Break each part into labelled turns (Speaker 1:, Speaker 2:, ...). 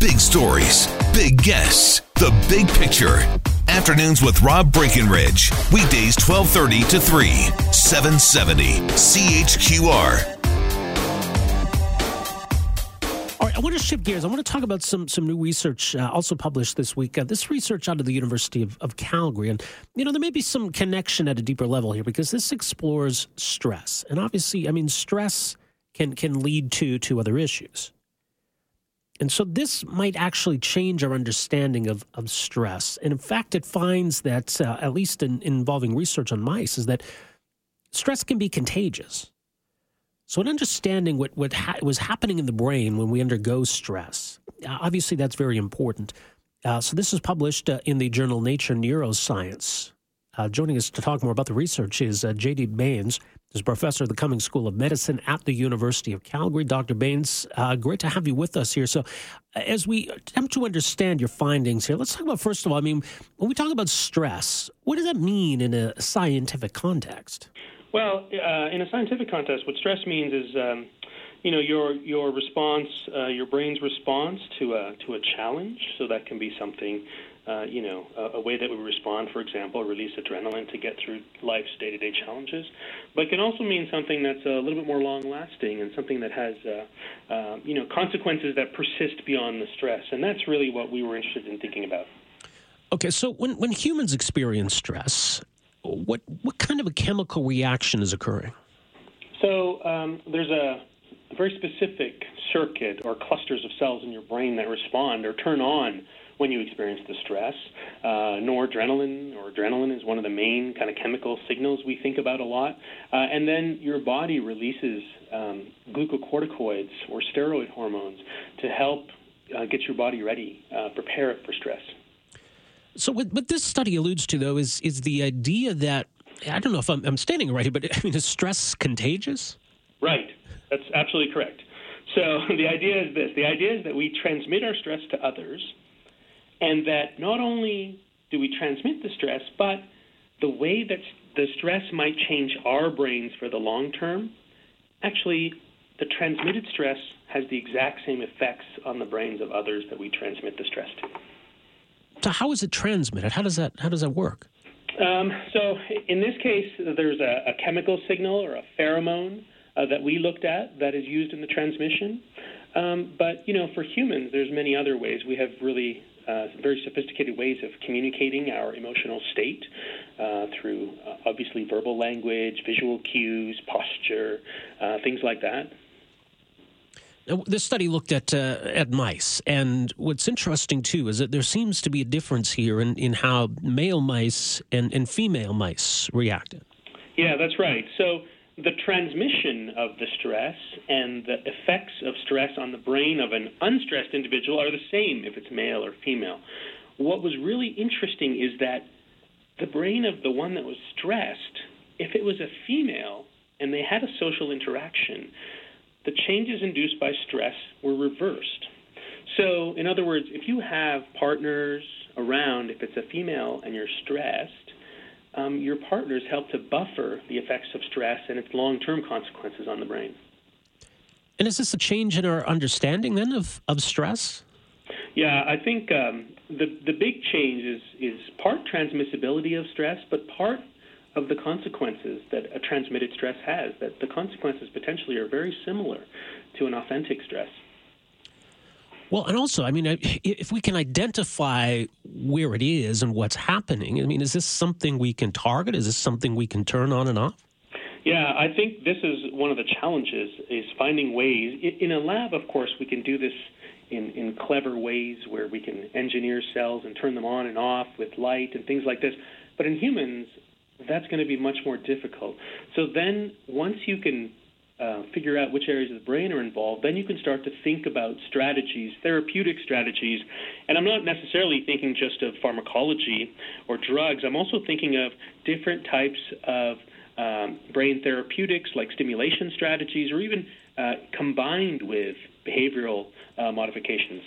Speaker 1: Big stories, big guests, the big picture. Afternoons with Rob Breckenridge. Weekdays 1230 to 3, 770 CHQR.
Speaker 2: All right, I want to shift gears. I want to talk about some some new research uh, also published this week. Uh, this research out of the University of, of Calgary, and you know there may be some connection at a deeper level here because this explores stress, and obviously, I mean, stress can can lead to to other issues, and so this might actually change our understanding of of stress. And in fact, it finds that uh, at least in, involving research on mice, is that stress can be contagious. So, in understanding what, what ha- was happening in the brain when we undergo stress, uh, obviously that's very important. Uh, so, this is published uh, in the journal Nature Neuroscience. Uh, joining us to talk more about the research is uh, J.D. Bains, who's professor of the Cummings School of Medicine at the University of Calgary. Dr. Bains, uh, great to have you with us here. So, uh, as we attempt to understand your findings here, let's talk about first of all, I mean, when we talk about stress, what does that mean in a scientific context?
Speaker 3: Well, uh, in a scientific context, what stress means is, um, you know, your your response, uh, your brain's response to a to a challenge. So that can be something, uh, you know, a, a, way that we respond, for example, release adrenaline to get through life's day-to-day challenges. But it can also mean something that's a little bit more long-lasting and something that has, uh, uh, you know, consequences that persist beyond the stress. And that's really what we were interested in thinking about.
Speaker 2: Okay, so when when humans experience stress, what what kind of a chemical reaction is occurring?
Speaker 3: So um, there's a very specific circuit or clusters of cells in your brain that respond or turn on when you experience the stress. Uh, noradrenaline or adrenaline is one of the main kind of chemical signals we think about a lot. Uh, and then your body releases um, glucocorticoids or steroid hormones to help uh, get your body ready, uh, prepare it for stress.
Speaker 2: So, what, what this study alludes to, though, is is the idea that I don't know if I'm, I'm stating it right, but I mean, is stress contagious?
Speaker 3: Right. That's absolutely correct. So the idea is this: the idea is that we transmit our stress to others, and that not only do we transmit the stress, but the way that the stress might change our brains for the long term, actually, the transmitted stress has the exact same effects on the brains of others that we transmit the stress to.
Speaker 2: So how is it transmitted? How does that how does that work?
Speaker 3: Um, so in this case, there's a, a chemical signal or a pheromone uh, that we looked at that is used in the transmission. Um, but you know, for humans, there's many other ways. We have really uh, very sophisticated ways of communicating our emotional state uh, through uh, obviously verbal language, visual cues, posture, uh, things like that.
Speaker 2: This study looked at uh, at mice, and what's interesting too is that there seems to be a difference here in, in how male mice and, and female mice reacted.
Speaker 3: Yeah, that's right. So the transmission of the stress and the effects of stress on the brain of an unstressed individual are the same if it's male or female. What was really interesting is that the brain of the one that was stressed, if it was a female and they had a social interaction, the changes induced by stress were reversed. So, in other words, if you have partners around, if it's a female and you're stressed, um, your partners help to buffer the effects of stress and its long term consequences on the brain.
Speaker 2: And is this a change in our understanding then of, of stress?
Speaker 3: Yeah, I think um, the the big change is is part transmissibility of stress, but part of the consequences that a transmitted stress has. That the consequences potentially are very similar to an authentic stress.
Speaker 2: Well, and also, I mean, if we can identify where it is and what's happening, I mean, is this something we can target? Is this something we can turn on and off?
Speaker 3: Yeah, I think this is one of the challenges is finding ways. In a lab, of course, we can do this in, in clever ways where we can engineer cells and turn them on and off with light and things like this. But in humans, that's going to be much more difficult. So then, once you can uh, figure out which areas of the brain are involved, then you can start to think about strategies, therapeutic strategies. And I'm not necessarily thinking just of pharmacology or drugs. I'm also thinking of different types of um, brain therapeutics like stimulation strategies or even uh, combined with behavioral uh, modifications.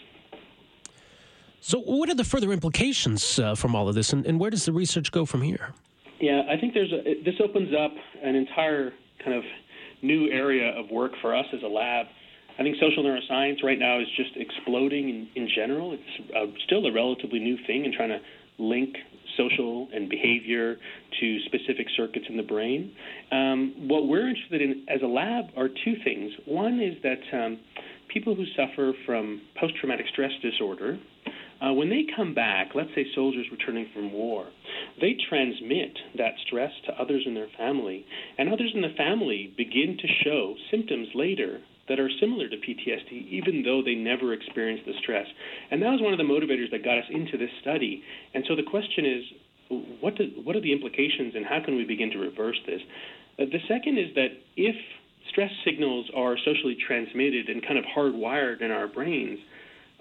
Speaker 2: So, what are the further implications uh, from all of this, and, and, where does the research go from here?
Speaker 3: Yeah, I think there's a, this opens up an entire kind of new area of work for us as a lab. I think social neuroscience right now is just exploding in, in general. It's uh, still a relatively new thing and trying to link social and behavior to specific circuits in the brain. Um, what we're interested in as a lab are two things. One is that um, people who suffer from post traumatic stress disorder, uh, when they come back, let's say soldiers returning from war, they transmit that stress to others in their family, and others in the family begin to show symptoms later that are similar to PTSD, even though they never experienced the stress. And that was one of the motivators that got us into this study. And so the question is, what, do, what are the implications, and how can we begin to reverse this? Uh, the second is that if stress signals are socially transmitted and kind of hardwired in our brains,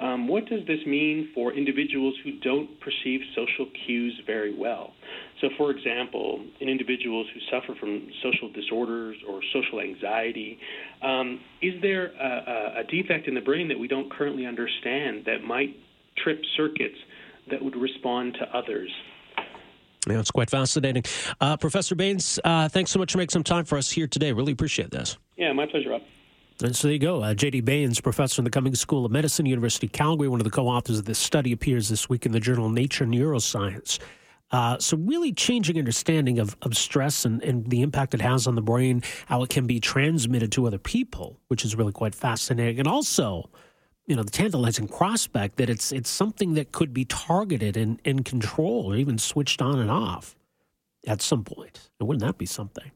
Speaker 3: um, what does this mean for individuals who don't perceive social cues very well? So, for example, in individuals who suffer from social disorders or social anxiety, um, is there a, a defect in the brain that we don't currently understand that might trip circuits that would respond to others?
Speaker 2: Yeah, it's quite fascinating. Uh, Professor Bains, uh, thanks so much for making some time for us here today. Really appreciate this.
Speaker 3: Yeah, my pleasure, Rob.
Speaker 2: And so there you go. Uh, J.D. Bains, professor in the Cummings School of Medicine, University of Calgary, one of the co authors of this study, appears this week in the journal Nature Neuroscience. Uh, so, really changing understanding of, of stress and, and the impact it has on the brain, how it can be transmitted to other people, which is really quite fascinating. And also, you know, the tantalizing prospect that it's it's something that could be targeted and, and controlled or even switched on and off at some point. And wouldn't that be something?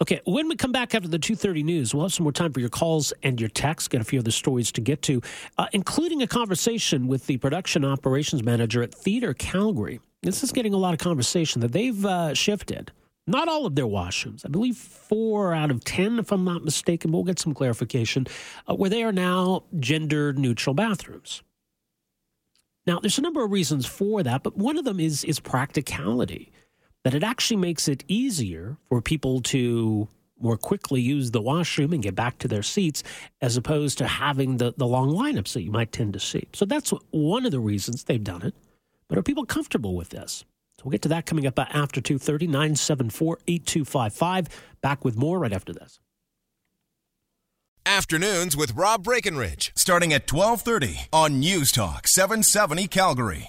Speaker 2: Okay, when we come back after the 2.30 news, we'll have some more time for your calls and your texts. Got a few other stories to get to, uh, including a conversation with the production operations manager at Theatre Calgary. This is getting a lot of conversation that they've uh, shifted. Not all of their washrooms. I believe four out of 10, if I'm not mistaken. But We'll get some clarification, uh, where they are now gender neutral bathrooms. Now, there's a number of reasons for that, but one of them is, is practicality that it actually makes it easier for people to more quickly use the washroom and get back to their seats as opposed to having the, the long lineups that you might tend to see. So that's one of the reasons they've done it. But are people comfortable with this? So we'll get to that coming up after 2.30, 974-8255. Back with more right after this.
Speaker 4: Afternoons with Rob Breckenridge, starting at 1230 on News Talk 770 Calgary.